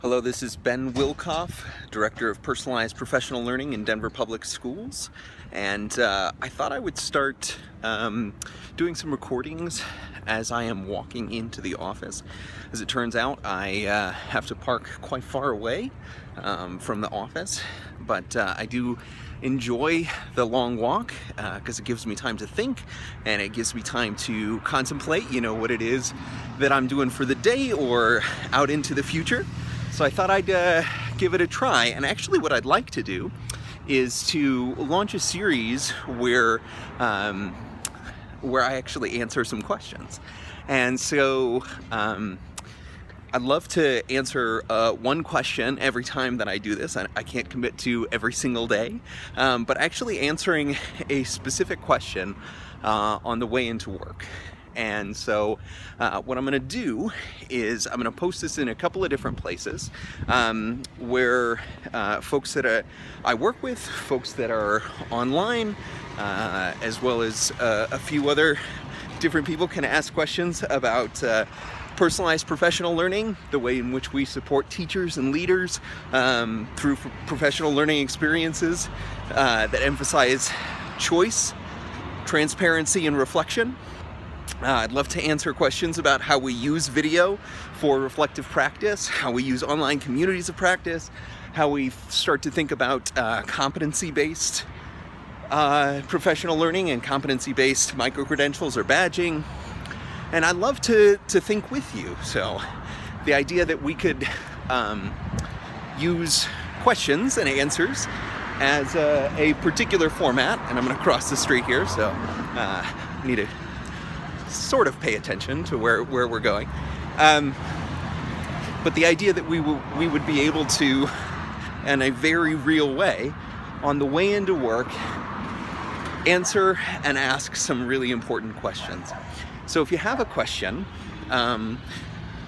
Hello, this is Ben Wilkoff, Director of Personalized Professional Learning in Denver Public Schools. And uh, I thought I would start um, doing some recordings as I am walking into the office. As it turns out, I uh, have to park quite far away um, from the office, but uh, I do enjoy the long walk because uh, it gives me time to think and it gives me time to contemplate, you know, what it is that I'm doing for the day or out into the future. So I thought I'd uh, give it a try. And actually, what I'd like to do is to launch a series where um, where I actually answer some questions. And so um, I'd love to answer uh, one question every time that I do this. I, I can't commit to every single day, um, but actually answering a specific question uh, on the way into work. And so, uh, what I'm going to do is I'm going to post this in a couple of different places um, where uh, folks that uh, I work with, folks that are online, uh, as well as uh, a few other different people can ask questions about uh, personalized professional learning, the way in which we support teachers and leaders um, through professional learning experiences uh, that emphasize choice, transparency, and reflection. Uh, I'd love to answer questions about how we use video for reflective practice, how we use online communities of practice, how we start to think about uh, competency based uh, professional learning and competency based micro credentials or badging. And I'd love to, to think with you. So, the idea that we could um, use questions and answers as a, a, particular format, and I'm going to cross the street here, so uh, need to sort of pay attention to where, where we're going. Um, but the idea that we, w- we would be able to, in a very real way, on the way into work, answer and ask some really important questions. So if you have a question, um,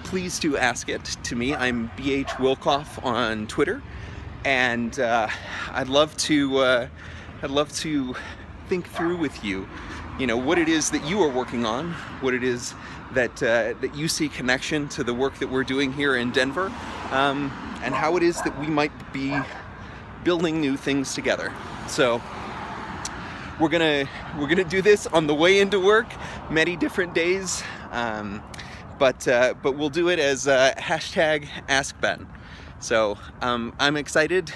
please do ask it to me. I'm BH Wilkoff on Twitter, and uh, I'd love to uh, I'd love to think through with you you know what it is that you are working on, what it is that uh, that you see connection to the work that we're doing here in Denver, um, and how it is that we might be building new things together. So we're gonna we're gonna do this on the way into work, many different days, um, but uh, but we'll do it as uh, hashtag Ask Ben. So um, I'm excited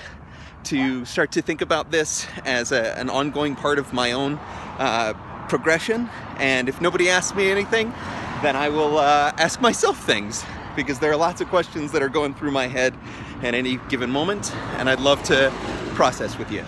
to start to think about this as a, an ongoing part of my own uh, progression. And if nobody asks me anything, then I will uh, ask myself things because there are lots of questions that are going through my head at any given moment, and I'd love to process with you.